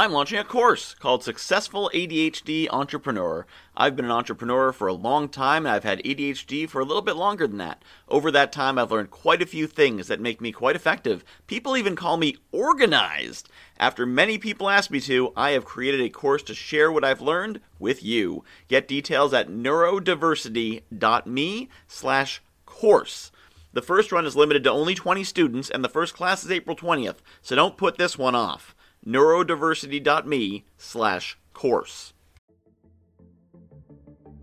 I'm launching a course called Successful ADHD Entrepreneur. I've been an entrepreneur for a long time and I've had ADHD for a little bit longer than that. Over that time, I've learned quite a few things that make me quite effective. People even call me organized. After many people ask me to, I have created a course to share what I've learned with you. Get details at neurodiversity.me slash course. The first run is limited to only 20 students and the first class is April 20th, so don't put this one off neurodiversity.me slash course.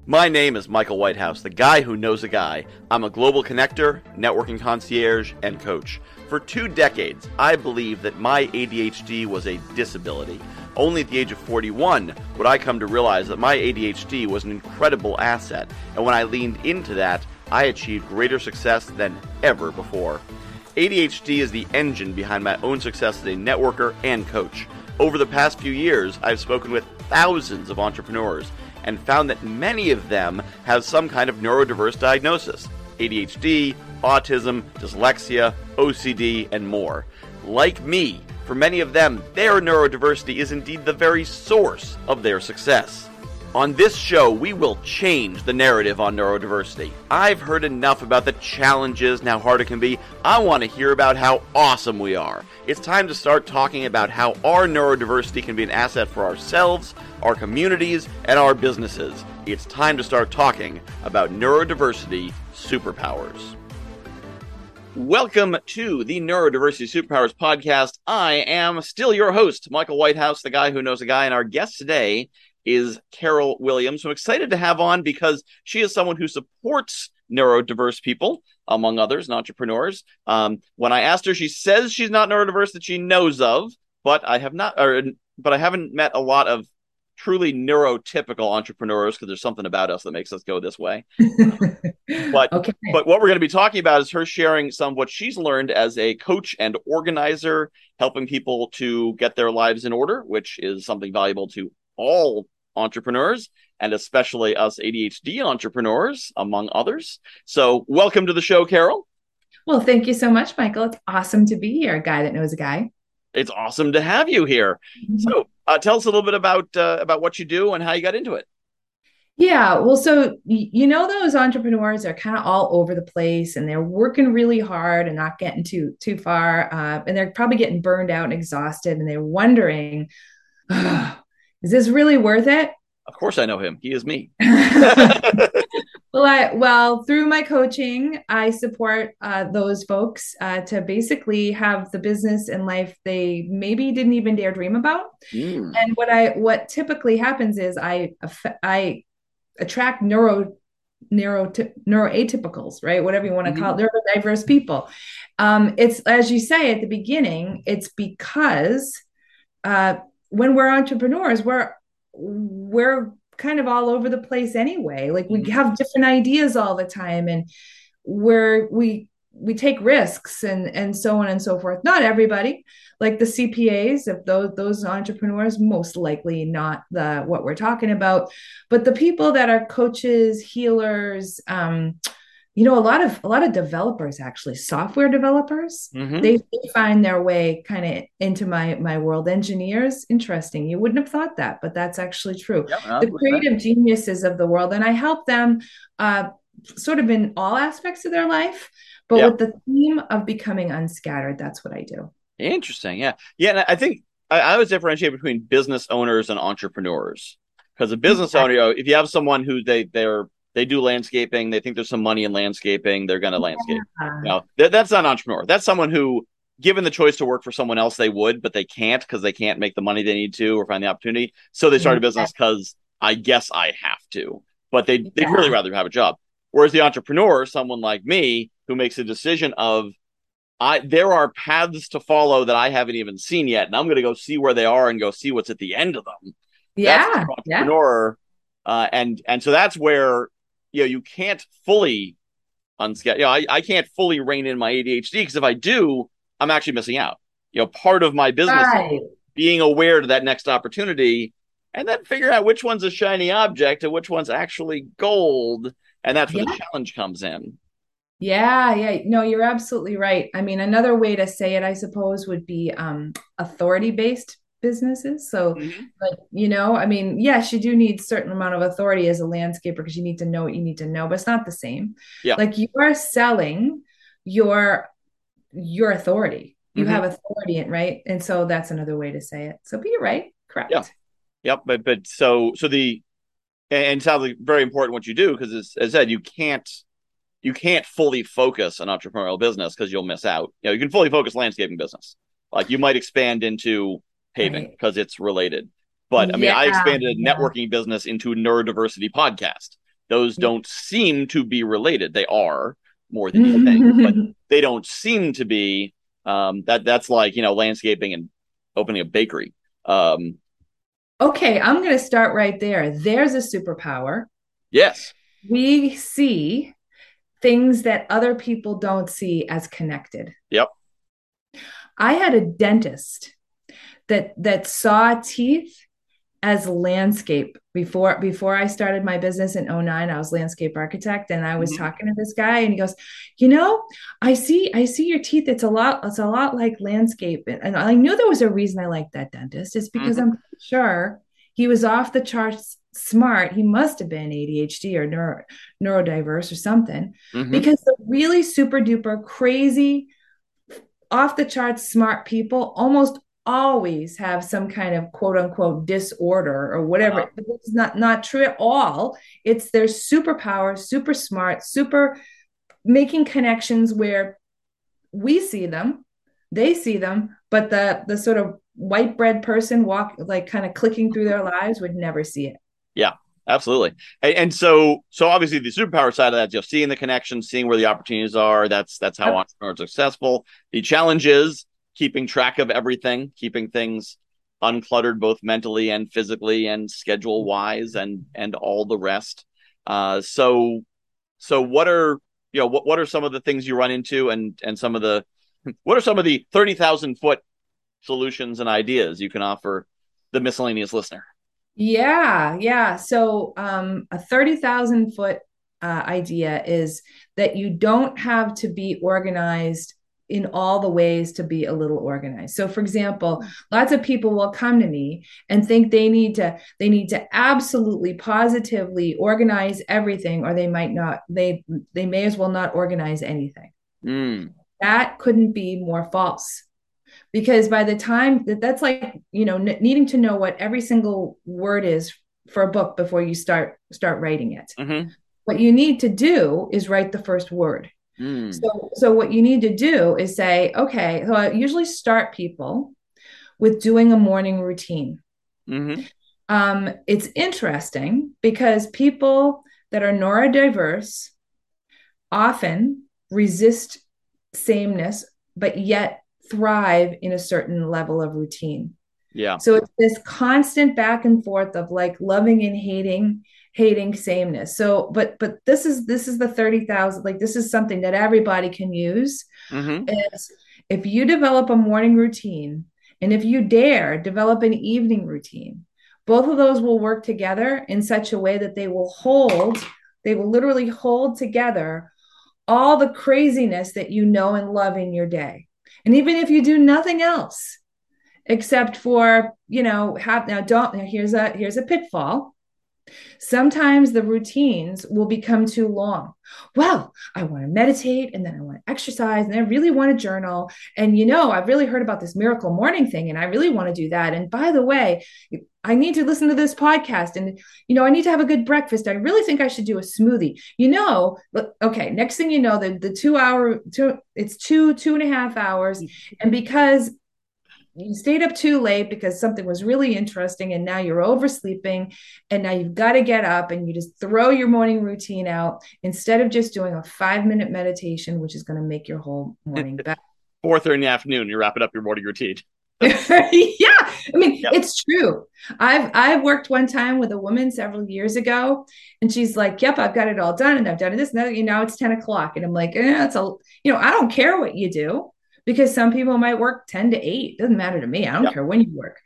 My name is Michael Whitehouse, the guy who knows a guy. I'm a global connector, networking concierge, and coach. For two decades, I believed that my ADHD was a disability. Only at the age of 41 would I come to realize that my ADHD was an incredible asset, and when I leaned into that, I achieved greater success than ever before. ADHD is the engine behind my own success as a networker and coach. Over the past few years, I've spoken with thousands of entrepreneurs and found that many of them have some kind of neurodiverse diagnosis ADHD, autism, dyslexia, OCD, and more. Like me, for many of them, their neurodiversity is indeed the very source of their success. On this show, we will change the narrative on neurodiversity. I've heard enough about the challenges and how hard it can be. I want to hear about how awesome we are. It's time to start talking about how our neurodiversity can be an asset for ourselves, our communities, and our businesses. It's time to start talking about neurodiversity superpowers. Welcome to the Neurodiversity Superpowers podcast. I am still your host, Michael Whitehouse, the guy who knows a guy, and our guest today is Carol Williams, who I'm excited to have on because she is someone who supports neurodiverse people, among others, and entrepreneurs. Um, when I asked her, she says she's not neurodiverse that she knows of, but I have not, or, but I haven't met a lot of truly neurotypical entrepreneurs because there's something about us that makes us go this way. but okay. but what we're going to be talking about is her sharing some what she's learned as a coach and organizer, helping people to get their lives in order, which is something valuable to all entrepreneurs and especially us ADHD entrepreneurs, among others. So, welcome to the show, Carol. Well, thank you so much, Michael. It's awesome to be here, a guy that knows a guy. It's awesome to have you here. Mm-hmm. So, uh, tell us a little bit about uh, about what you do and how you got into it. Yeah, well, so you know those entrepreneurs are kind of all over the place, and they're working really hard and not getting too too far, uh, and they're probably getting burned out and exhausted, and they're wondering, oh, is this really worth it? Of course, I know him. He is me. well, I, well, through my coaching, I support uh, those folks uh, to basically have the business and life they maybe didn't even dare dream about. Mm. And what I what typically happens is I I attract neuro neuro neuroatypicals, right? Whatever you want to mm-hmm. call it, neurodiverse people. Um, it's as you say at the beginning, it's because uh, when we're entrepreneurs, we're we're kind of all over the place anyway. Like we mm-hmm. have different ideas all the time and we're we we take risks and and so on and so forth. Not everybody, like the CPAs, if those those entrepreneurs, most likely not the what we're talking about, but the people that are coaches, healers, um, you know a lot of a lot of developers actually software developers mm-hmm. they, find their way kind of into my my world engineers interesting you wouldn't have thought that but that's actually true yep, the creative that. geniuses of the world and i help them uh, sort of in all aspects of their life but yep. with the theme of becoming unscattered that's what i do interesting yeah yeah and i think i, I always differentiate between business owners and entrepreneurs because a business owner you know, if you have someone who they they're they do landscaping. They think there's some money in landscaping. They're going to landscape. Yeah. No, th- that's not an entrepreneur. That's someone who, given the choice to work for someone else, they would, but they can't because they can't make the money they need to or find the opportunity. So they start a business because I guess I have to, but they, they'd really rather have a job. Whereas the entrepreneur, someone like me, who makes a decision of, I there are paths to follow that I haven't even seen yet, and I'm going to go see where they are and go see what's at the end of them. Yeah, entrepreneur, yeah. Uh, and and so that's where you know you can't fully unscale. You know, I, I can't fully rein in my ADHD because if I do, I'm actually missing out. You know, part of my business right. being aware to that next opportunity and then figure out which one's a shiny object and which one's actually gold. And that's where yeah. the challenge comes in. Yeah, yeah. No, you're absolutely right. I mean, another way to say it, I suppose, would be um, authority based businesses. So, mm-hmm. like, you know, I mean, yes, you do need certain amount of authority as a landscaper because you need to know what you need to know, but it's not the same. Yeah. Like you are selling your your authority. You mm-hmm. have authority, right? And so that's another way to say it. So, be right, correct. Yeah. Yep. But but so so the and like very important what you do because as, as I said, you can't you can't fully focus an entrepreneurial business because you'll miss out. You know, you can fully focus landscaping business. Like you might expand into paving because right. it's related. But I mean, yeah, I expanded a yeah. networking business into a neurodiversity podcast. Those don't seem to be related. They are more than you think, but they don't seem to be. Um, that that's like you know landscaping and opening a bakery. Um, okay, I'm going to start right there. There's a superpower. Yes, we see things that other people don't see as connected. Yep. I had a dentist that that saw teeth as landscape before before I started my business in 09 I was landscape architect and I was mm-hmm. talking to this guy and he goes you know I see I see your teeth it's a lot it's a lot like landscape and I knew there was a reason I liked that dentist it's because mm-hmm. I'm sure he was off the charts smart he must have been ADHD or neuro, neurodiverse or something mm-hmm. because the really super duper crazy off the charts smart people almost always have some kind of quote unquote disorder or whatever. Uh-huh. It's not not true at all. It's their superpower, super smart, super making connections where we see them, they see them, but the the sort of white bread person walk like kind of clicking through their lives would never see it. Yeah, absolutely. And, and, so so obviously the superpower side of that, just seeing the connections, seeing where the opportunities are. That's that's how yep. entrepreneurs are successful. The challenge is keeping track of everything, keeping things uncluttered both mentally and physically and schedule wise and and all the rest. Uh, so so what are you know what what are some of the things you run into and and some of the what are some of the thirty thousand foot solutions and ideas you can offer the miscellaneous listener? Yeah, yeah. So um, a thirty thousand foot uh, idea is that you don't have to be organized in all the ways to be a little organized. So for example, lots of people will come to me and think they need to they need to absolutely positively organize everything or they might not they they may as well not organize anything. Mm. That couldn't be more false. Because by the time that that's like, you know, n- needing to know what every single word is for a book before you start start writing it. Mm-hmm. What you need to do is write the first word Mm. So, so what you need to do is say, okay, so I usually start people with doing a morning routine. Mm-hmm. Um, it's interesting because people that are neurodiverse often resist sameness, but yet thrive in a certain level of routine. Yeah. So it's this constant back and forth of like loving and hating hating sameness. So but but this is this is the 30,000 like this is something that everybody can use mm-hmm. is if you develop a morning routine and if you dare develop an evening routine both of those will work together in such a way that they will hold they will literally hold together all the craziness that you know and love in your day. And even if you do nothing else except for you know have now don't now here's a here's a pitfall Sometimes the routines will become too long. Well, I want to meditate and then I want to exercise and I really want to journal. And you know, I've really heard about this miracle morning thing and I really want to do that. And by the way, I need to listen to this podcast and you know, I need to have a good breakfast. I really think I should do a smoothie. You know, okay, next thing you know, the, the two hour two it's two, two and a half hours. Mm-hmm. And because you stayed up too late because something was really interesting and now you're oversleeping and now you've got to get up and you just throw your morning routine out instead of just doing a five minute meditation which is going to make your whole morning better. 4.30 in the afternoon you're wrapping up your morning routine. Yeah i mean yep. it's true. I've i've worked one time with a woman several years ago and she's like yep i've got it all done and i've done this and you know it's 10 o'clock and i'm like eh, it's a you know i don't care what you do because some people might work 10 to 8 doesn't matter to me i don't care when you work.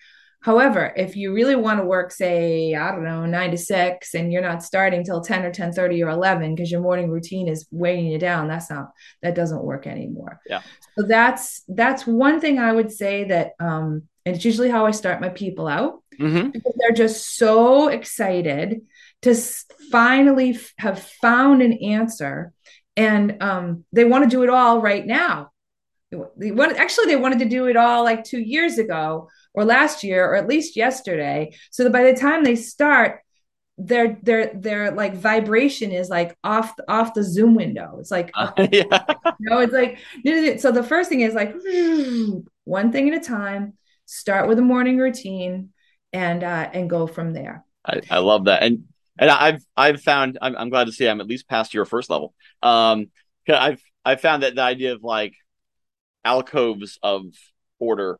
However if you really want to work say i don't know 9 to 6 and you're not starting till 10 or 10 30 or 11 because your morning routine is weighing you down that's not that doesn't work anymore. Yeah. So that's that's one thing i would say that um And it's usually how I start my people out. Mm-hmm. because they're just so excited to finally f- have found an answer and um, they want to do it all right now they actually they wanted to do it all like two years ago or last year or at least yesterday. So that by the time they start their their their like vibration is like off off the zoom window. It's like uh, yeah. you know it's like so the first thing is like one thing at a time start with a morning routine and uh and go from there. I, I love that. And and i've i've found I'm, I'm glad to see i'm at least past your first level. Um i've i've found that the idea of like alcoves of order.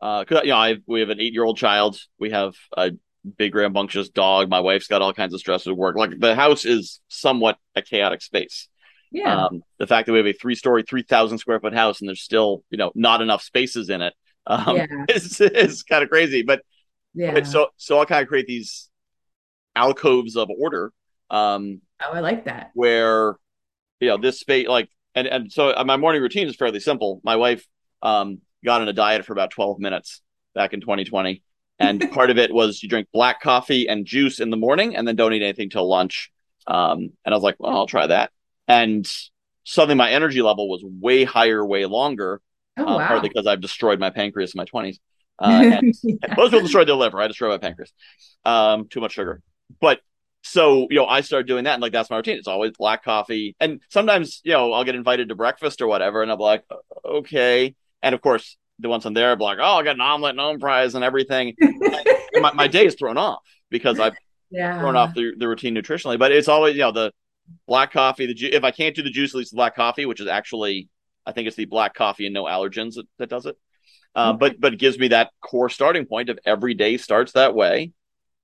Uh cause, you know i we have an eight year old child. We have a big rambunctious dog. My wife's got all kinds of stress at work. Like the house is somewhat a chaotic space. Yeah. Um the fact that we have a three story 3000 square foot house and there's still you know not enough spaces in it um yeah. is, is kind of crazy. But yeah. so so i'll kind of create these alcoves of order um oh i like that. where you know this space like and and so uh, my morning routine is fairly simple. My wife um got on a diet for about 12 minutes back in 2020 and part of it was you drink black coffee and juice in the morning and then don't eat anything till lunch. Um and i was like well i'll try that. And suddenly my energy level was way higher way longer. Oh, uh, wow. partly because i've destroyed my pancreas in my 20s uh, and, yeah. most people destroyed their liver. I destroyed my pancreas. Um too much sugar. But so you know i started doing that and like that's my routine. It's always black coffee. And sometimes you know i'll get invited to breakfast or whatever and i'm like okay. And of course the ones on there are like oh i got an omelet and home fries and everything. And my, my day is thrown off because i've yeah. thrown off the, the routine nutritionally. But it's always you know the black coffee the ju- if i can't do the juice at least the black coffee which is actually i think it's the black coffee and no allergens that, that does it. Uh, Okay. but but it gives me that core starting point of every day starts that way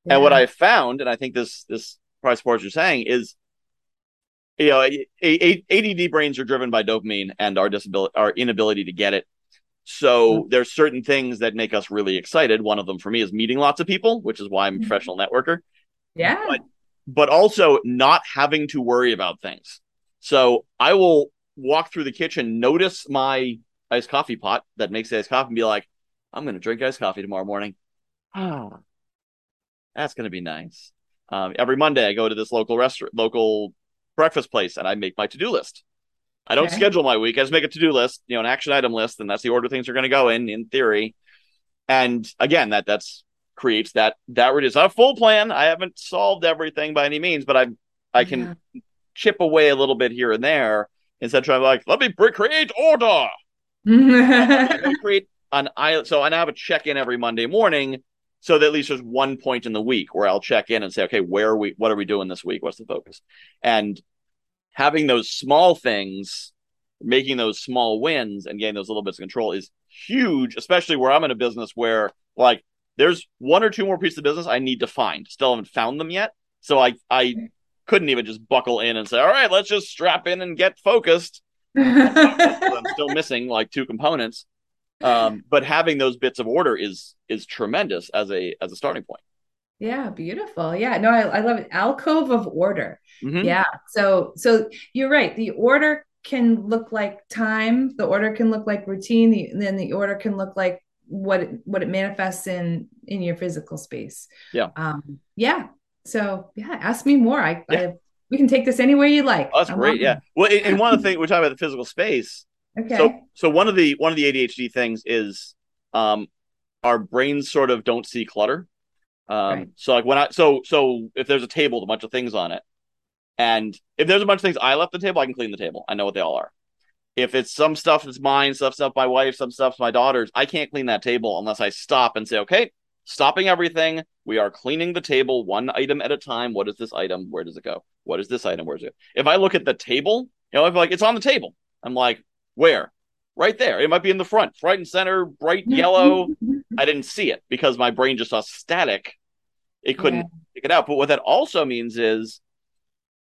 Yeah. and what I found, and I think this this probably supports what you're saying, is you know, a, a, ADD brains are driven by dopamine and our disability, our inability to get it. So Mhm. there's certain things that make us really excited. One of them for me is meeting lots of people, which is why I'm a Mhm. professional networker, yeah. but- but also not having to worry about things. So I will walk through the kitchen, notice my iced coffee pot that makes iced coffee, and be like, I'm going to drink iced coffee tomorrow morning. Ah, that's going to be nice. Um, every Monday, I go to this local restaurant, local breakfast place, and I make my to do list. I don't Okay. schedule my week. I just make a to do list, you know, an action item list, and that's the order things are going to go in, in theory. And again, that that's creates that that reduce. I have a full plan. I haven't solved everything by any means, but I I can chip away a little bit here and there instead of trying to like let me create order. I'm Yeah. going to create an island. So I now have a check in every Monday morning, so that at least there's one point in the week where I'll check in and say, okay, where are we? What are we doing this week? What's the focus? And having those small things, making those small wins, and getting those little bits of control is huge. Especially where I'm in a business where like there's one or two more pieces of business I need to find. Still haven't found them yet. So I I couldn't even just buckle in and say, all right, let's just strap in and get focused. I'm still missing like two components. Um, but having those bits of order is is tremendous as a as a starting point. yeah, beautiful. Yeah, no, I, I love it. Alcove of order. Mhm. Yeah. So so you're right. The order can look like time. The order can look like routine. The, then the order can look like what it, what it manifests in in your physical space. Yeah. Um. Yeah. So yeah, ask me more. I, Yeah. I we can take this anywhere you like. Oh, that's I'm great. Yeah. Well, and one of the things we're talking about the physical space. Okay. So so one of the one of the ADHD things is um our brains sort of don't see clutter. Um Right. so like when I so so if there's a table with a bunch of things on it, and if there's a bunch of things I left the table, I can clean the table. I know what they all are. If it's some stuff that's mine, stuff stuff my wife, some stuff's my daughter's, I can't clean that table unless I stop and say, okay, stopping everything. We are cleaning the table one item at a time. What is this item? Where does it go? What is this item? Where's it? If I look at the table, you know, if like it's on the table, I'm like, where? Right there. It might be in the front, front and center, bright yellow. I didn't see it because my brain just saw static. It couldn't Yeah. pick it out. But what that also means is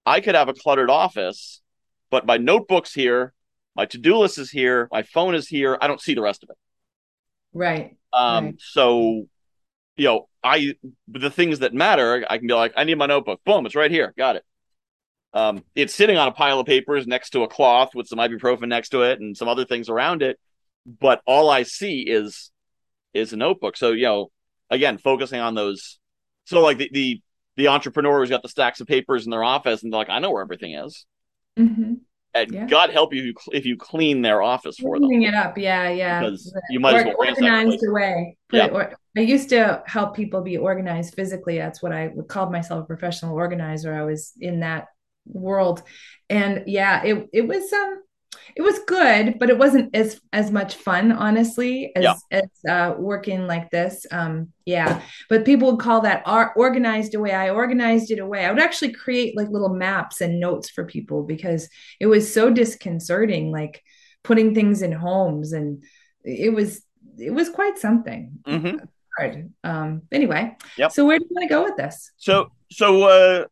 I could have a cluttered office, but my notebook's here, my to-do list is here, my phone is here. I don't see the rest of it. Right. Um, Right. so you know, I the things that matter, I can be like, I need my notebook. Boom, it's right here. Got it. Um, it's sitting on a pile of papers next to a cloth with some ibuprofen next to it and some other things around it. But all I see is is a notebook. So you know, again, focusing on those. So like the the, the entrepreneur who's got the stacks of papers in their office and they're like, I know where everything is. Mm-hmm. And Yeah. God help you if you clean their office for them. Cleaning it up, yeah, yeah. Because you might as well ransack the organized away. Yeah. or- I used to help people be organized physically. That's what I would call myself a professional organizer. I was in that world, and yeah, it it was um it was good, but it wasn't as as much fun, honestly, as Yeah. as uh, working like this. Um, yeah, but people would call that ar- organized away. I organized it away. I would actually create like little maps and notes for people because it was so disconcerting, like putting things in homes, and it was it was quite something. hmm Hard. Um, anyway, Yep. so where do you want to go with this? So so uh,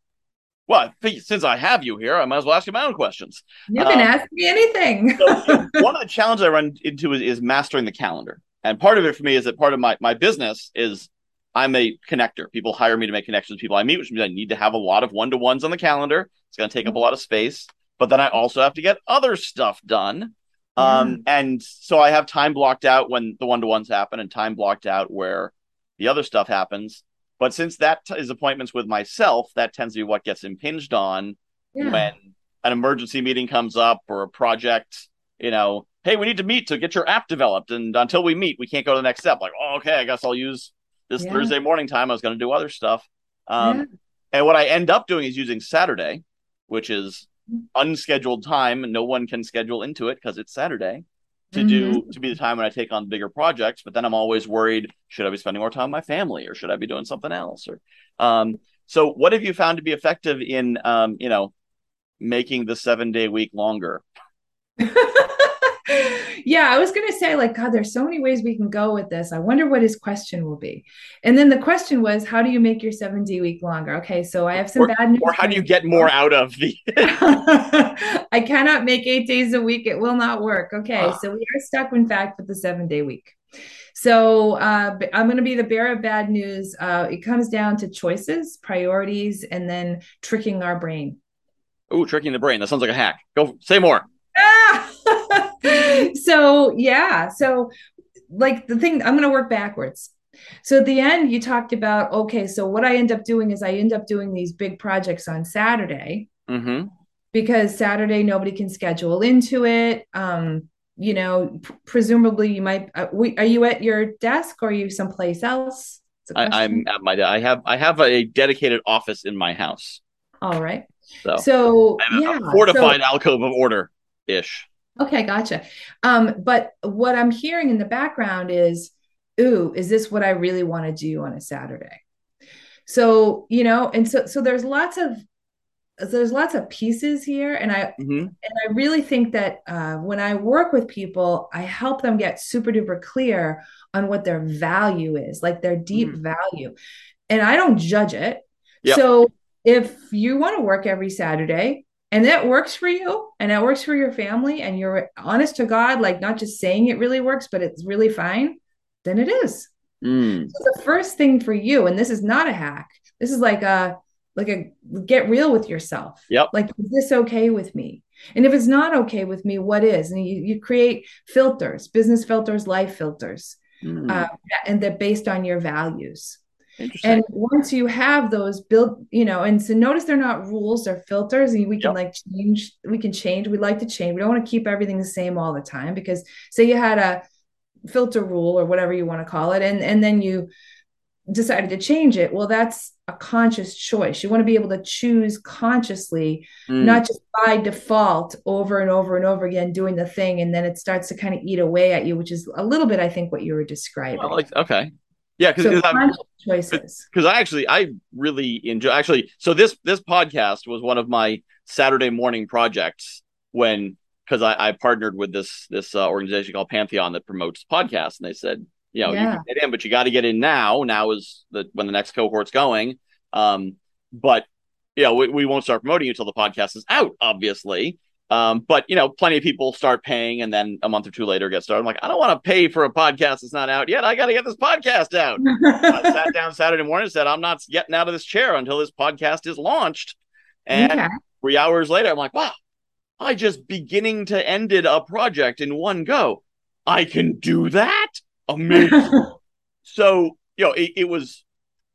well, I since I have you here, I might as well ask you my own questions. You can Um, ask me anything. So, one of the challenges I run into is, is mastering the calendar. And part of it for me is that part of my, my business is I'm a connector. People hire me to make connections with people I meet, which means I need to have a lot of one to ones on the calendar. It's going to take up a lot of space. But then I also have to get other stuff done. Um, and so I have time blocked out when the one to ones happen and time blocked out where the other stuff happens. But since that t- is appointments with myself, that tends to be what gets impinged on Yeah. when an emergency meeting comes up or a project, you know, hey, we need to meet to get your app developed. And until we meet, we can't go to the next step. Like, oh, okay, I guess I'll use this Yeah. Thursday morning time. I was going to do other stuff. Um, Yeah. And what I end up doing is using Saturday, which is unscheduled time. No one can schedule into it because it's Saturday to do to be the time when I take on bigger projects. But then I'm always worried: should I be spending more time with my family, or should I be doing something else? Or um, so, what have you found to be effective in um, you know making the seven day week longer? yeah, I was going to say, like, God, there's so many ways we can go with this. I wonder what his question will be. And then the question was, how do you make your seven day week longer? Okay, so I have some Or, bad news. or how do you get more out of the? I cannot make eight days a week. It will not work. Okay, Ah. so we are stuck, in fact, with the seven day week. So uh, I'm going to be the bearer of bad news. Uh, it comes down to choices, priorities, and then tricking our brain. Ooh, tricking the brain. That sounds like a hack. Go say more. Ah! so yeah so like the thing i'm going to work backwards so at the end you talked about okay so what i end up doing is i end up doing these big projects on saturday Mm-hmm. because saturday nobody can schedule into it um you know p- presumably you might uh, we, are you at your desk or are you someplace else I, I'm at my. I have. I have a dedicated office in my house. all right So, so yeah a so- fortified alcove of order ish. Okay, gotcha. Um, but what I'm hearing in the background is, ooh, is this what I really want to do on a Saturday? So, you know, and so so there's lots of there's lots of pieces here, and I Mm-hmm. and I really think that uh, when I work with people, I help them get super duper clear on what their value is, like their deep value, and I don't judge it. Yep. So if you want to work every Saturday and that works for you and that works for your family and you're honest to God, like not just saying it really works, but it's really fine, then it is. Mm. So the first thing for you, and this is not a hack, this is like a like a get real with yourself. Yep. Like, is this okay with me? And if it's not okay with me, what is? And you, you create filters, business filters, life filters, Mm. uh, and they're based on your values. And once you have those built, you know, and so notice they're not rules, they're filters, and we can Yep. like change, we can change. We like to change. We don't want to keep everything the same all the time because say you had a filter rule or whatever you want to call it, and and then you decided to change it. Well, that's a conscious choice. You want to be able to choose consciously, Mm. not just by default over and over and over again doing the thing, and then it starts to kind of eat away at you, which is a little bit, I think, what you were describing. I like okay. Yeah, because so choices. because I actually I really enjoy actually so this this podcast was one of my Saturday morning projects when because I, I partnered with this this uh, organization called Pantheon that promotes podcasts and they said you know you can get in but you got to get in now. Now is the when the next cohort's going. Um but you know we, we won't start promoting you until the podcast is out obviously um but you know plenty of people start paying and then a month or two later get started I'm like I don't want to pay for a podcast that's not out yet I got to get this podcast out I sat down Saturday morning and said, I'm not getting out of this chair until this podcast is launched. And okay. three hours later, I'm like, wow, I just beginning to ended a project in one go. I can do that? Amazing. so you know, it, it was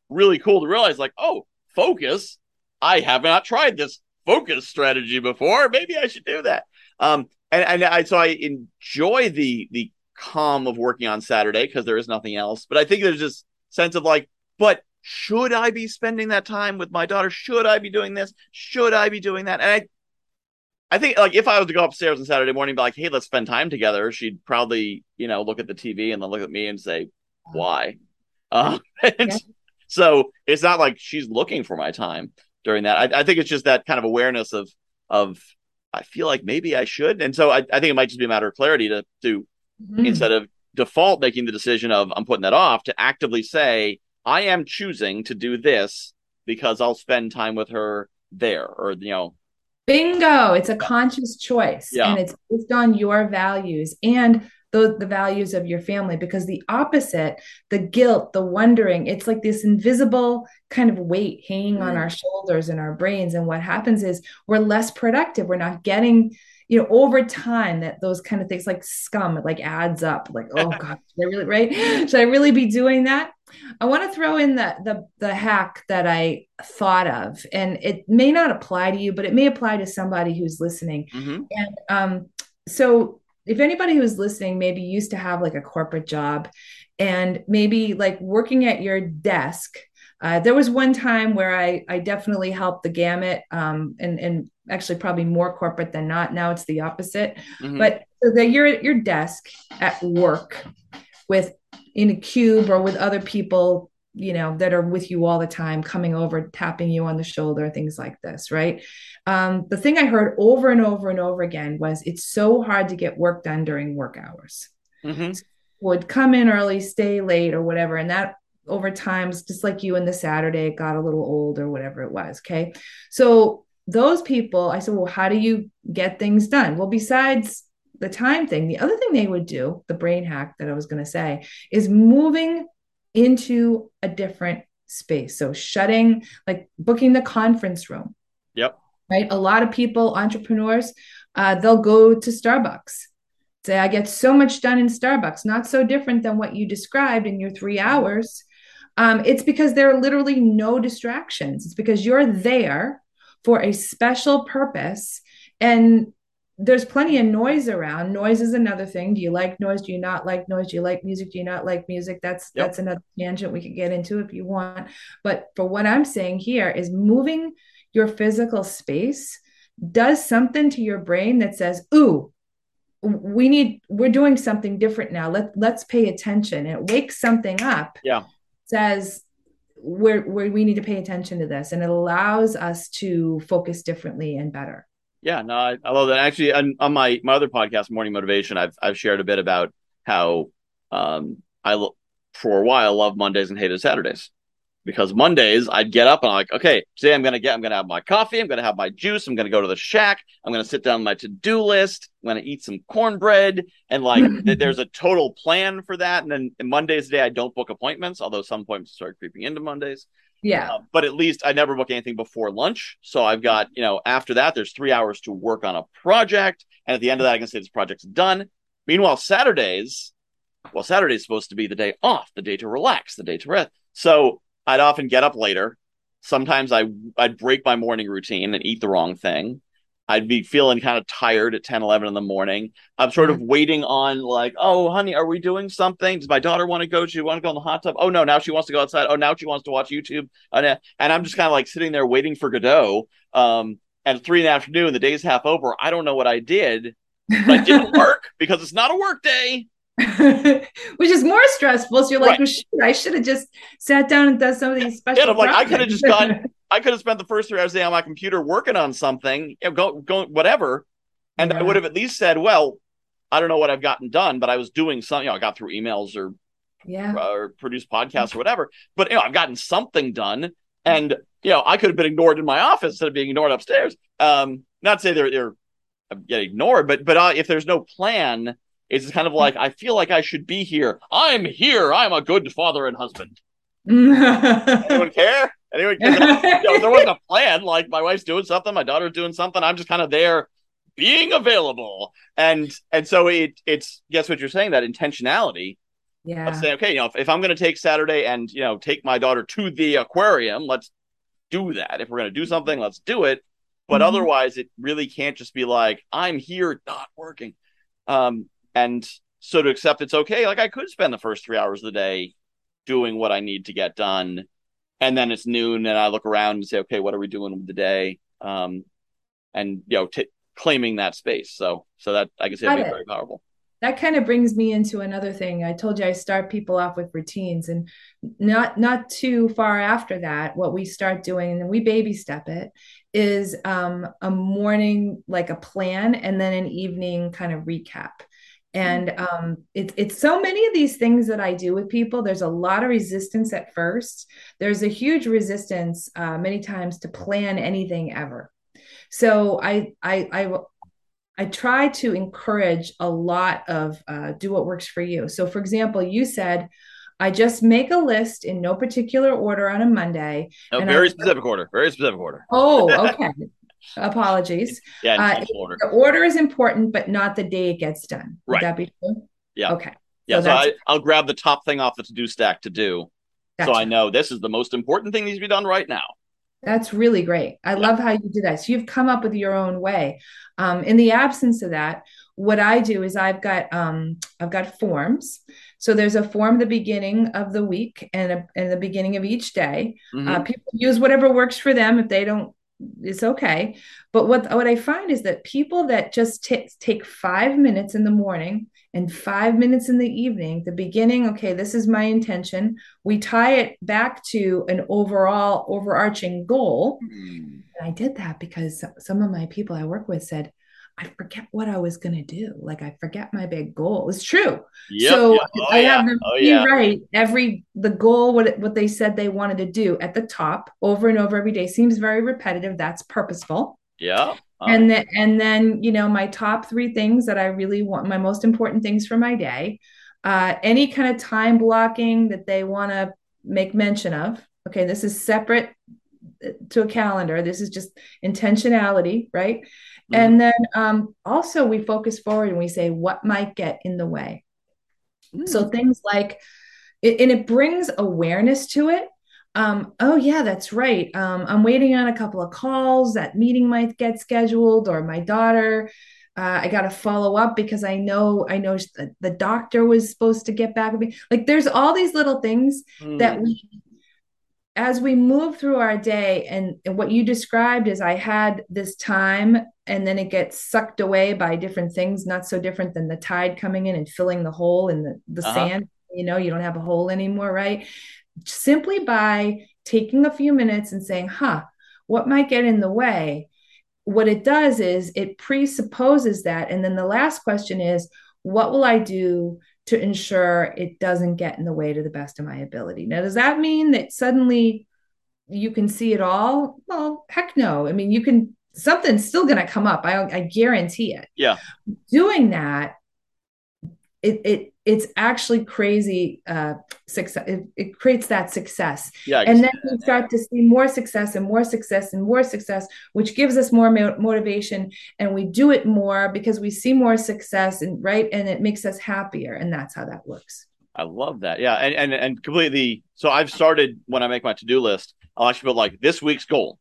really cool to realize, like, oh, focus. I have not tried this focus strategy before. Maybe I should do that. Um, and, and I so I enjoy the the calm of working on Saturday because there is nothing else. But I think there's this sense of like, but should I be spending that time with my daughter? Should I be doing this? Should I be doing that? And I I think like if I was to go upstairs on Saturday morning, be like, hey, let's spend time together, she'd probably, you know, look at the TV and then look at me and say, Why? Uh, yeah. so it's not like she's looking for my time during that. I, I, think it's just that kind of awareness of of I feel like maybe I should. And so I, I think it might just be a matter of clarity to to mm-hmm. instead of default making the decision of I'm putting that off to actively say, I am choosing to do this because I'll spend time with her there or you know bingo it's a conscious choice yeah. and it's based on your values and the, the values of your family because the opposite the guilt the wondering it's like this invisible kind of weight hanging mm. on our shoulders and our brains and what happens is we're less productive we're not getting you know, over time that those kind of things like scum, like adds up. Like, oh God, should I really right? Should I really be doing that? I want to throw in the the the hack that I thought of, and it may not apply to you, but it may apply to somebody who's listening. Mm-hmm. And um, so if anybody who's listening maybe used to have like a corporate job and maybe like working at your desk uh, there was one time where I, I definitely helped the gamut um, and, and actually probably more corporate than not. Now it's the opposite. Mm-hmm. But so that you're at your desk at work with in a cube or with other people, you know, that are with you all the time, coming over, tapping you on the shoulder, things like this, right? Um, the thing I heard over and over and over again was it's so hard to get work done during work hours. Mm-hmm. Would come in early, stay late, or whatever. And that over times, just like you and the Saturday, it got a little old or whatever it was. Okay. So those people, I said, well, how do you get things done? Well, besides the time thing, the other thing they would do, the brain hack that I was going to say, is moving into a different space. So shutting, like booking the conference room. Yep. Right. A lot of people, entrepreneurs, uh, they'll go to Starbucks say i get so much done in starbucks not so different than what you described in your three hours um, it's because there are literally no distractions. It's because you're there for a special purpose. And there's plenty of noise around. Noise is another thing. Do you like noise? Do you not like noise? Do you like music? Do you not like music? That's yep. that's another tangent we could get into if you want. But for what I'm saying here is moving your physical space does something to your brain that says, ooh, we need we're doing something different now. Let let's pay attention. It wakes something up. Yeah says where where we need to pay attention to this and it allows us to focus differently and better yeah no i, I love that actually on, on, my my other podcast morning motivation i've i've shared a bit about how um i for a while love mondays and hated saturdays because Mondays I'd get up and I'm like, okay, today I'm gonna get, I'm gonna have my coffee, I'm gonna have my juice, I'm gonna go to the shack, I'm gonna sit down my to-do list, I'm gonna eat some cornbread, and like there's a total plan for that. And then Mondays day I don't book appointments, although some appointments start creeping into Mondays. Yeah. Uh, but at least I never book anything before lunch. So I've got, you know, after that, there's three hours to work on a project. And at the end of that, I can say this project's done. Meanwhile, Saturdays, well, Saturday's supposed to be the day off, the day to relax, the day to rest. So I'd often get up later. Sometimes I I'd break my morning routine and eat the wrong thing. I'd be feeling kind of tired at 10, 11 in the morning. I'm sort of mm-hmm. waiting on like, oh, honey, are we doing something? Does my daughter want to go? She want to go in the hot tub? Oh, no, now she wants to go outside. Oh, now she wants to watch YouTube. And I'm just kind of like sitting there waiting for Godot. Um, and three in the afternoon, the day's half over. I don't know what I did, but it didn't work because it's not a work day. which is more stressful. So you're like, right. well, shit, I should have just sat down and done some of these special. Yeah, I'm like, I could have just gone. I could have spent the first three hours a day on my computer working on something, you know, go, go, whatever, and yeah. I would have at least said, well, I don't know what I've gotten done, but I was doing something. You know, I got through emails or yeah, or produced podcasts or whatever. But you know, I've gotten something done, and you know, I could have been ignored in my office instead of being ignored upstairs. Um, not say they're they're getting ignored, but but uh, if there's no plan it's kind of like I feel like I should be here. I'm here. I'm a good father and husband. Anyone care? Care? you know, there wasn't a plan. Like my wife's doing something, my daughter's doing something. I'm just kind of there, being available. And and so it it's guess what you're saying that intentionality Yeah. Let's say, okay, you know, if, if I'm going to take Saturday and you know take my daughter to the aquarium, let's do that. If we're going to do something, let's do it. But Mhm. otherwise, it really can't just be like I'm here not working. Um, and so to accept it's okay. Like I could spend the first three hours of the day doing what I need to get done, and then it's noon, and I look around and say, okay, what are we doing with the day? Um, and you know, t- claiming that space. So, so that I can say Got it'd be very powerful. that kind of brings me into another thing. I told you I start people off with routines and not not too far after that, what we start doing, and then we baby step it, is um, a morning like a plan and then an evening kind of recap. And um, it's it's so many of these things that I do with people. There's a lot of resistance at first. There's a huge resistance uh, many times to plan anything ever. So I I I I try to encourage a lot of uh, do what works for you. So, for example, you said, I just make a list in no particular order on a Monday. No, very I- specific order. Very specific order. Oh, okay. Apologies. Yeah, Uh, order. The order is important, but not the day it gets done. Would Right. that be true? Yeah. Okay. Yeah, so so I, I'll grab the top thing off the to-do stack to do, so I know this is the most important thing needs to be done right now. That's really great. I love how you do that. So you've come up with your own way. Um, in the absence of that, what I do is I've got um, I've got forms. So there's a form at the beginning of the week and a, and the beginning of each day. Mhm. Uh, people use whatever works for them. If they don't, it's okay. But what what I find is that people that just take take five minutes in the morning and five minutes in the evening, the beginning, okay, this is my intention. We tie it back to an overall overarching goal. Mm. And I did that because some of my people I work with said, I forget what I was going to do. Like I forget my big goal. It's true. Yep, so yep. Oh, I yeah. have them Oh, yeah. rewrite every the goal what what they said they wanted to do at the top over and over every day seems very repetitive. That's purposeful. Yeah. Uh, And then and then you know my top three things that I really want my most important things for my day. Uh, any kind of time blocking that they want to make mention of. Okay, this is separate uh, to a calendar. This is just intentionality, right? Mhm. And then um, also we focus forward and we say what might get in the way. mm. So things like, it, and it brings awareness to it. Um, oh yeah, that's right. Um, I'm waiting on a couple of calls. That meeting might get scheduled, or my daughter. Uh, I got to follow up because I know I know the, doctor was supposed to get back with me. Like there's all these little things that Mm. we as we move through our day and, and what you described is i had this time and then it gets sucked away by different things not so different than the tide coming in and filling the hole in the, the Uh-huh. sand. You know you don't have a hole anymore right? Simply by taking a few minutes and saying huh what might get in the way? What it does is it presupposes that. And then the last question is what will i do to ensure it doesn't get in the way to the best of my ability. Now, does that mean that suddenly you can see it all? Well, heck no. I mean, you can, something's still going to come up. I, I guarantee it. Yeah. Doing that, it, it it's actually crazy uh, success. It, it creates that success. Yeah. And then we start to see more success and more success and more success, which gives us more mo- motivation. And we do it more because we see more success and right. And it makes us happier. And that's how that works. I love that. Yeah, and and and completely. So I've started when I make my to do list. I'll actually put like this week's goal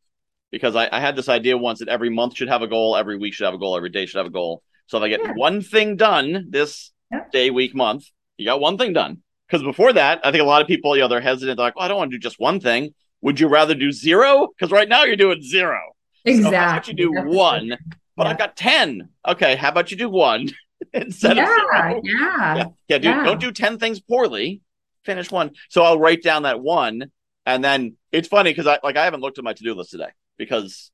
because I, I had this idea once that every month should have a goal, every week should have a goal, every day should have a goal. So if I get Yeah. one thing done this Yeah. day, week, month, you got one thing done. Because before that, I think a lot of people, you know, they're hesitant. They're like, well, I don't want to do just one thing. Would you rather do zero? Because right now you're doing zero. So Exactly. how about you do one? But Yeah. I've got ten. Okay, how about you do one instead of yeah, zero? yeah, yeah, yeah, do, yeah. don't do 10 things poorly. Finish one. So I'll write down that one. And then it's funny because I like I haven't looked at my to-do list today because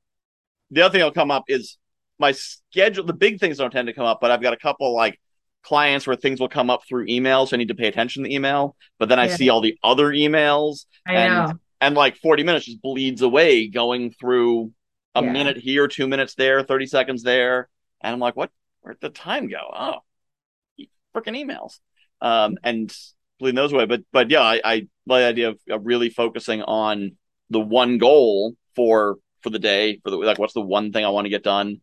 the other thing that'll come up is my schedule. The big things don't tend to come up, but I've got a couple like clients where things will come up through email. So I need to pay attention to the email. But then I Yeah. see all the other emails I and know. and like 40 minutes just bleeds away going through a Yeah. minute here, two minutes there, 30 seconds there. And I'm like, what? Where'd the time go? Oh, freaking emails. Um, and bleeding those away. But, but yeah, I, I like the idea of, of really focusing on the one goal for, for the day, for the, like, what's the one thing I want to get done?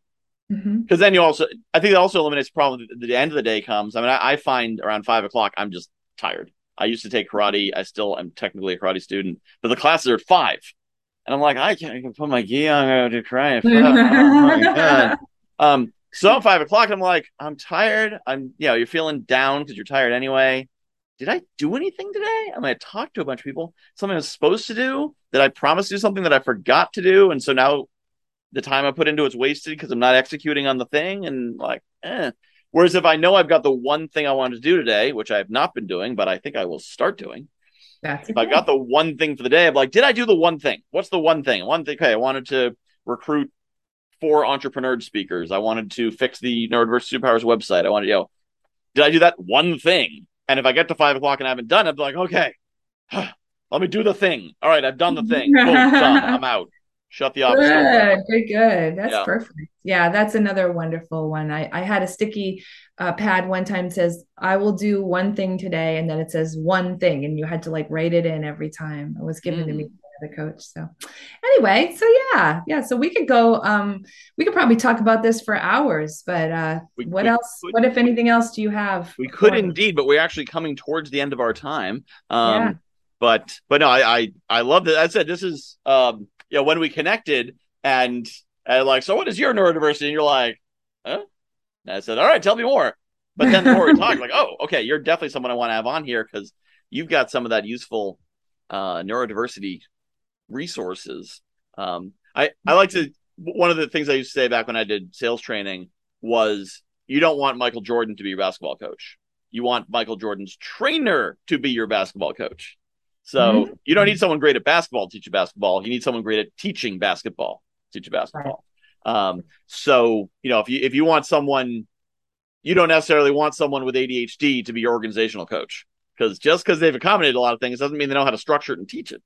Mhm. Because then you also, I think it also eliminates the problem. that The end of the day comes. I mean, I, I find around five o'clock, I'm just tired. I used to take karate. I still am technically a karate student, but the classes are at five. And I'm like, I can't I can put my gi on and do karate. oh. Um, so five o'clock, I'm like, I'm tired. I'm, you know, you're feeling down because you're tired anyway. Did I do anything today? I mean, I talked to a bunch of people, something I was supposed to do that I promised to do something that I forgot to do. And so now the time I put into it's wasted because I'm not executing on the thing. And like, eh. Whereas if I know I've got the one thing I wanted to do today, which I have not been doing, but I think I will start doing. That's if I got the one thing for the day, I'm like, did I do the one thing? What's the one thing? One thing. Okay, I wanted to recruit four entrepreneur speakers. I wanted to fix the Neurodiversity Superpowers website. I wanted, you know, did I do that one thing? And if I get to five o'clock and I haven't done it, I'm like, okay, let me do the thing. All right, I've done the thing. Boom, done. I'm out. Shut the office. Good, good, good. That's yeah. perfect. Yeah, that's another wonderful one. I, I had a sticky uh, pad one time says, I will do one thing today. And then it says one thing. And you had to like write it in every time. It was given mm. to me mm. by the coach. So anyway, so yeah, yeah. So we could go, um, we could probably talk about this for hours, but uh, we, what we else, could, what if anything else do you have? We could indeed, but we're actually coming towards the end of our time. Um, yeah. But, but no, I, I, I love that. I said, this is, um, you know, when we connected and, and like, so what is your neurodiversity? And you're like, huh? And I said, all right, tell me more. But then the more we talked, like, oh, okay, you're definitely someone I want to have on here because you've got some of that useful uh, neurodiversity resources. Um, I, I like to, one of the things I used to say back when I did sales training was you don't want Michael Jordan to be your basketball coach. You want Michael Jordan's trainer to be your basketball coach. So mm-hmm. you don't need someone great at basketball to teach you basketball. You need someone great at teaching basketball to teach you basketball. Right. Um, so you know if you if you want someone, you don't necessarily want someone with ADHD to be your organizational coach because just because they've accommodated a lot of things doesn't mean they know how to structure it and teach it.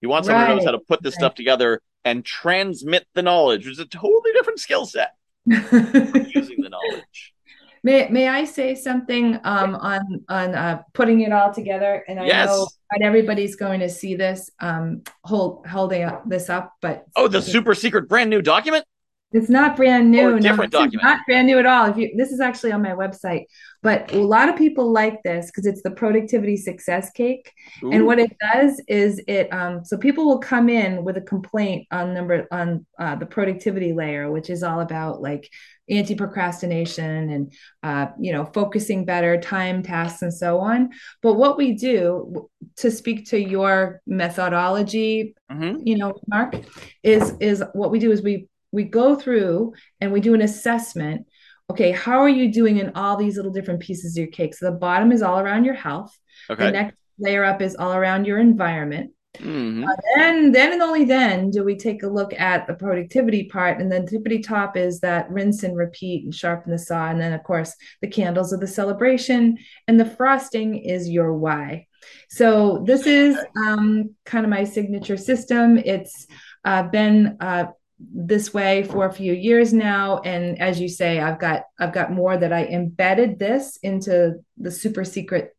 You want someone right. who knows how to put this right. stuff together and transmit the knowledge, which is a totally different skill set. using the knowledge. May May I say something um, on on uh, putting it all together? And I yes. know not everybody's going to see this um, hold holding up this up, but oh, the super secret brand new document. It's not brand new. Or different no, document. Not brand new at all. If you, this is actually on my website, but a lot of people like this because it's the productivity success cake. Ooh. And what it does is it. Um, so people will come in with a complaint on number on uh, the productivity layer, which is all about like anti-procrastination and uh, you know focusing better time tasks and so on. But what we do to speak to your methodology mm-hmm. you know mark is is what we do is we we go through and we do an assessment. Okay how are you doing in all these little different pieces of your cake? So the bottom is all around your health. Okay. the next layer up is all around your environment Mm-hmm. Uh, then, then and only then do we take a look at the productivity part. And then tippity top is that rinse and repeat and sharpen the saw. And then, of course, the candles of the celebration and the frosting is your why. So this is um, kind of my signature system. It's uh, been uh, this way for a few years now and as you say i've got i've got more that i embedded this into the super secret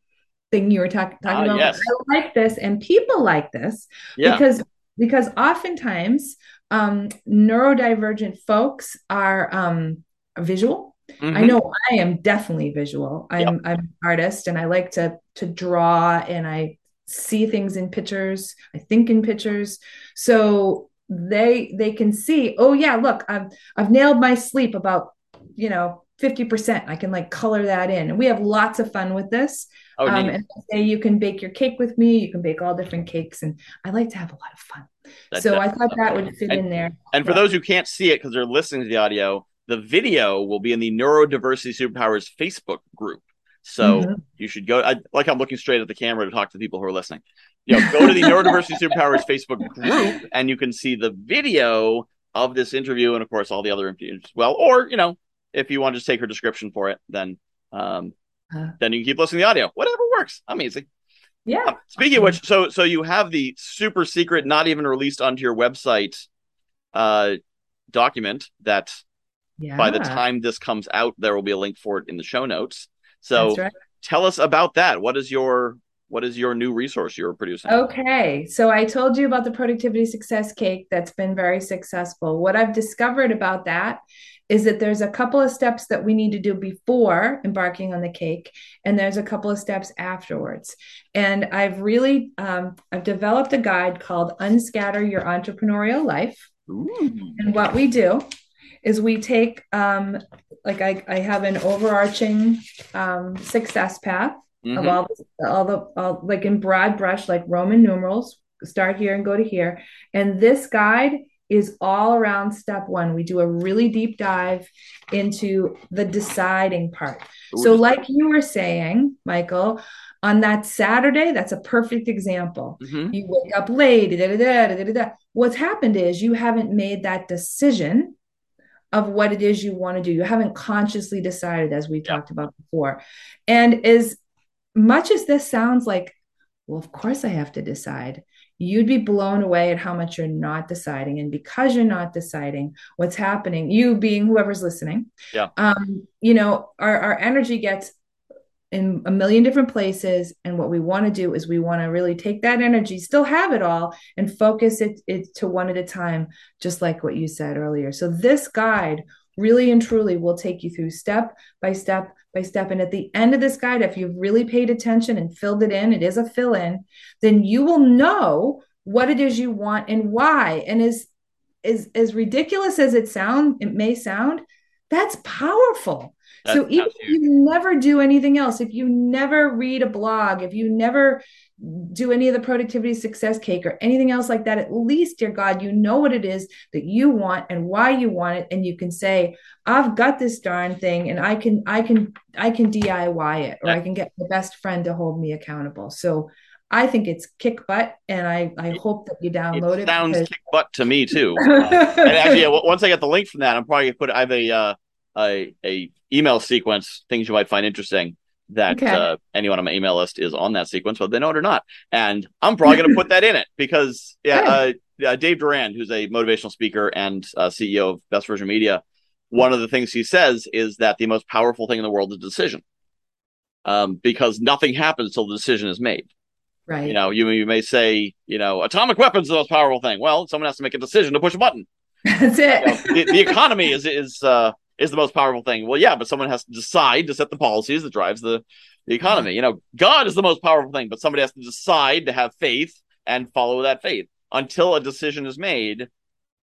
thing you were talk- talking uh, about yes. i like this and people like this yeah. because because oftentimes um, neurodivergent folks are um, visual mm-hmm. i know i am definitely visual i'm yep. i'm an artist and i like to to draw and i see things in pictures i think in pictures so they they can see oh yeah look i've i've nailed my sleep about you know 50% i can like color that in. And we have lots of fun with this. Oh, um, and say you can bake your cake with me. You can bake all different cakes. And i like to have a lot of fun. That's so i thought that would fit and, in there. and for yeah. those who can't see it because they're listening to the audio the video will be in the neurodiversity superpowers facebook group. So mm-hmm. you should go I, like i'm looking straight at the camera to talk to the people who are listening. You know, go to the Neurodiversity Superpowers Facebook group and you can see the video of this interview and of course all the other interviews as well. Or, you know, if you want to just take her description for it, then um uh, then you can keep listening to the audio. Whatever works. I'm easy. Yeah. Um, speaking of which, so so you have the super secret, not even released onto your website uh document that yeah. by the time this comes out, there will be a link for it in the show notes. So right. tell us about that. What is your what is your new resource you're producing? Okay. So I told you about the productivity success cake that's been very successful. What I've discovered about that is that there's a couple of steps that we need to do before embarking on the cake and there's a couple of steps afterwards and i've really um, i've developed a guide called unscatter your entrepreneurial life Ooh. and what we do is we take um, like I, I have an overarching um, success path mm-hmm. of all all the all, like in broad brush like roman numerals start here and go to here and this guide is all around step one. We do a really deep dive into the deciding part. So, like you were saying, Michael, on that Saturday, that's a perfect example. Mm-hmm. You wake up late. Da, da, da, What's happened is you haven't made that decision of what it is you want to do. You haven't consciously decided, as we yeah. talked about before. And as much as this sounds like, well, of course I have to decide you'd be blown away at how much you're not deciding. And because you're not deciding what's happening you being whoever's listening yeah. um you know our, our energy gets in a million different places. And what we want to do is we want to really take that energy still have it all and focus it, it to one at a time just like what you said earlier. So this guide really and truly will take you through step by step by step. And at the end of this guide, if you've really paid attention and filled it in, it is a fill in, then you will know what it is you want and why. And as, as, as ridiculous as it sound, it may sound, that's powerful. That's so even if you never do anything else, if you never read a blog, if you never do any of the productivity success cake or anything else like that, at least, dear God, you know what it is that you want and why you want it. And you can say, I've got this darn thing and I can, I can, I can DIY it or I can get my best friend to hold me accountable. So I think it's kick butt, and I, I hope that you download it. it sounds because... kick butt to me too. uh, and actually, once I get the link from that, I'm probably gonna put. I have a uh, a, a email sequence things you might find interesting that okay. uh, anyone on my email list is on that sequence, whether they know it or not. And I'm probably going to put that in it because, yeah, uh, uh, Dave Durand, who's a motivational speaker and uh, CEO of Best Version Media, one of the things he says is that the most powerful thing in the world is decision, um, because nothing happens until the decision is made. Right. You know, you you may say, you know, atomic weapons are the most powerful thing. Well, someone has to make a decision to push a button. That's it. You know, the, the, economy is is uh, is the most powerful thing. Well, yeah, but someone has to decide to set the policies that drives the, the economy. Mm-hmm. You know, God is the most powerful thing, but somebody has to decide to have faith and follow that faith. Until a decision is made,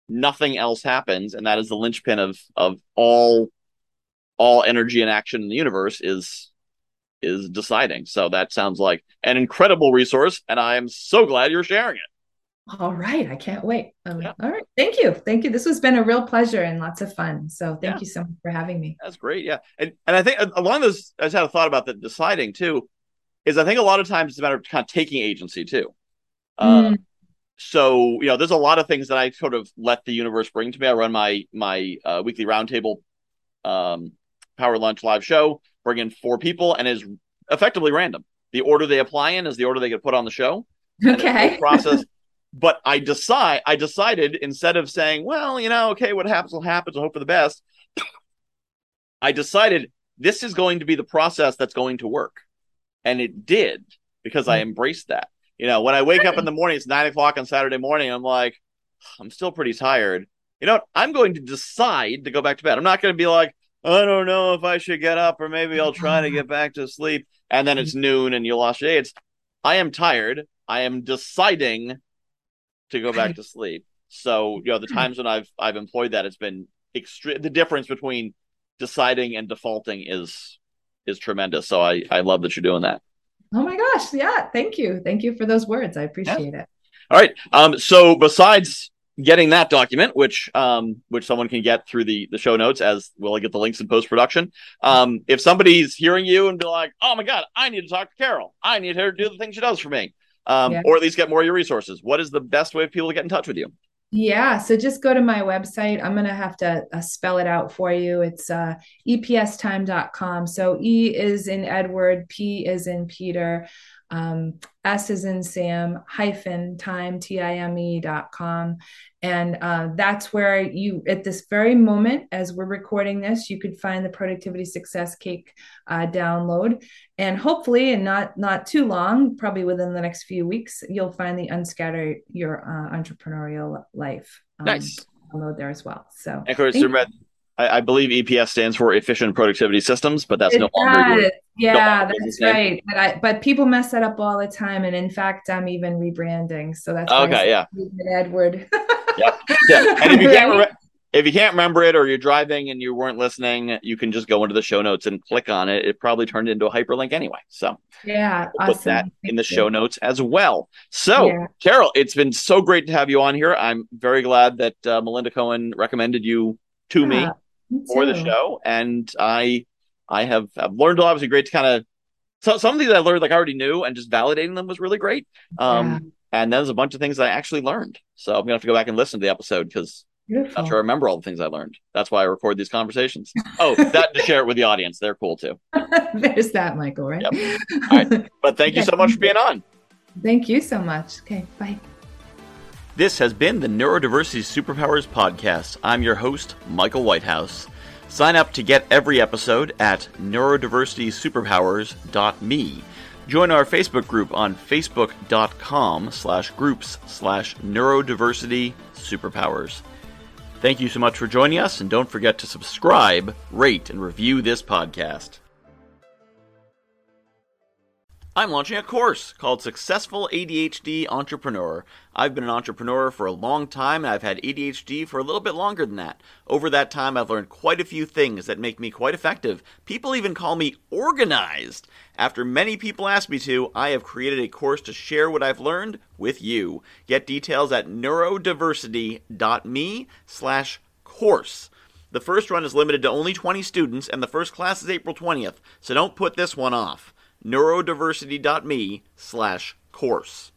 nothing else happens, and that is the linchpin of of all all energy and action in the universe is is deciding. So that sounds like an incredible resource, and I am so glad you're sharing it. All right. I can't wait. Um, yeah. All right. Thank you. Thank you. This has been a real pleasure and lots of fun. So thank yeah. you so much for having me. That's great. Yeah. And and I think along those, I just had a thought about the deciding too, is I think a lot of times it's a matter of kind of taking agency too. Mm. Uh, so, you know, there's a lot of things that I sort of let the universe bring to me. I run my my uh, weekly roundtable um, power lunch live show, bring in four people, and is effectively random. The order they apply in is the order they get put on the show. Okay. process but I decide I decided instead of saying, well, you know, okay, what happens will happen, so hope for the best. I decided this is going to be the process that's going to work. And it did because I hmm. embraced that. You know, when I wake up in the morning, it's nine o'clock on Saturday morning, I'm like, I'm still pretty tired. You know, I'm going to decide to go back to bed. I'm not going to be like, I don't know if I should get up or maybe I'll try to get back to sleep. And then it's noon and you lost your day. It's I am tired. I am deciding to go back to sleep. So, you know, the times when I've I've employed that, it's been extreme. The difference between deciding and defaulting is is tremendous. So I I love that you're doing that. Oh my gosh, yeah! Thank you, thank you for those words. I appreciate yeah. it. All right. Um. So besides getting that document, which um which someone can get through the the show notes, as will I get the links in post production. Um. If somebody's hearing you and be like, oh my god, I need to talk to Carol. I need her to do the thing she does for me um, yeah. or at least get more of your resources. What is the best way for people to get in touch with you? Yeah, so just go to my website. I'm going to have to uh, spell it out for you. It's uh, epstime.com. So E is in Edward, P is in Peter, um, S is in Sam hyphen time, T I M E dot com. And uh, that's where you, at this very moment, as we're recording this, you could find the Productivity Success Cake uh, download. And hopefully, and not not too long, probably within the next few weeks, you'll find the Unscatter Your uh, Entrepreneurial Life. Um, nice. Download there as well. So, and of course, I, I, believe EPS stands for Efficient Productivity Systems, but that's it no longer. Your, yeah, no that's right. But, I, but people mess that up all the time, and in fact, I'm even rebranding. So that's okay. Yeah, Edward. yep. Yeah. And if you can't re- if you can't remember it or you're driving and you weren't listening, you can just go into the show notes and click on it. It probably turned into a hyperlink anyway. So yeah, we'll awesome. put that Thank in the you. show notes as well. So yeah. Carol, it's been so great to have you on here. I'm very glad that uh, Melinda Cohen recommended you to me for the show, and I I have I've learned a lot. It was great to kind of so some things I learned like I already knew, and just validating them was really great. Um, yeah. And then there's a bunch of things I actually learned. So I'm gonna have to go back and listen to the episode because I'm not sure I remember all the things I learned. That's why I record these conversations. Oh, that to share it with the audience. They're cool too. There's that, Michael. Right. Yep. All right. But thank you so much for being on. Thank you so much. Okay. Bye. This has been the Neurodiversity Superpowers Podcast. I'm your host, Michael Whitehouse. Sign up to get every episode at neurodiversitysuperpowers.me. Join our Facebook group on facebook.com slash groups slash neurodiversity superpowers. Thank you so much for joining us, and don't forget to subscribe, rate, and review this podcast. I'm launching a course called Successful ADHD Entrepreneur. I've been an entrepreneur for a long time and I've had ADHD for a little bit longer than that. Over that time, I've learned quite a few things that make me quite effective. People even call me organized. After many people ask me to, I have created a course to share what I've learned with you. Get details at neurodiversity.me slash course. The first run is limited to only 20 students and the first class is April 20th, so don't put this one off neurodiversity.me slash course.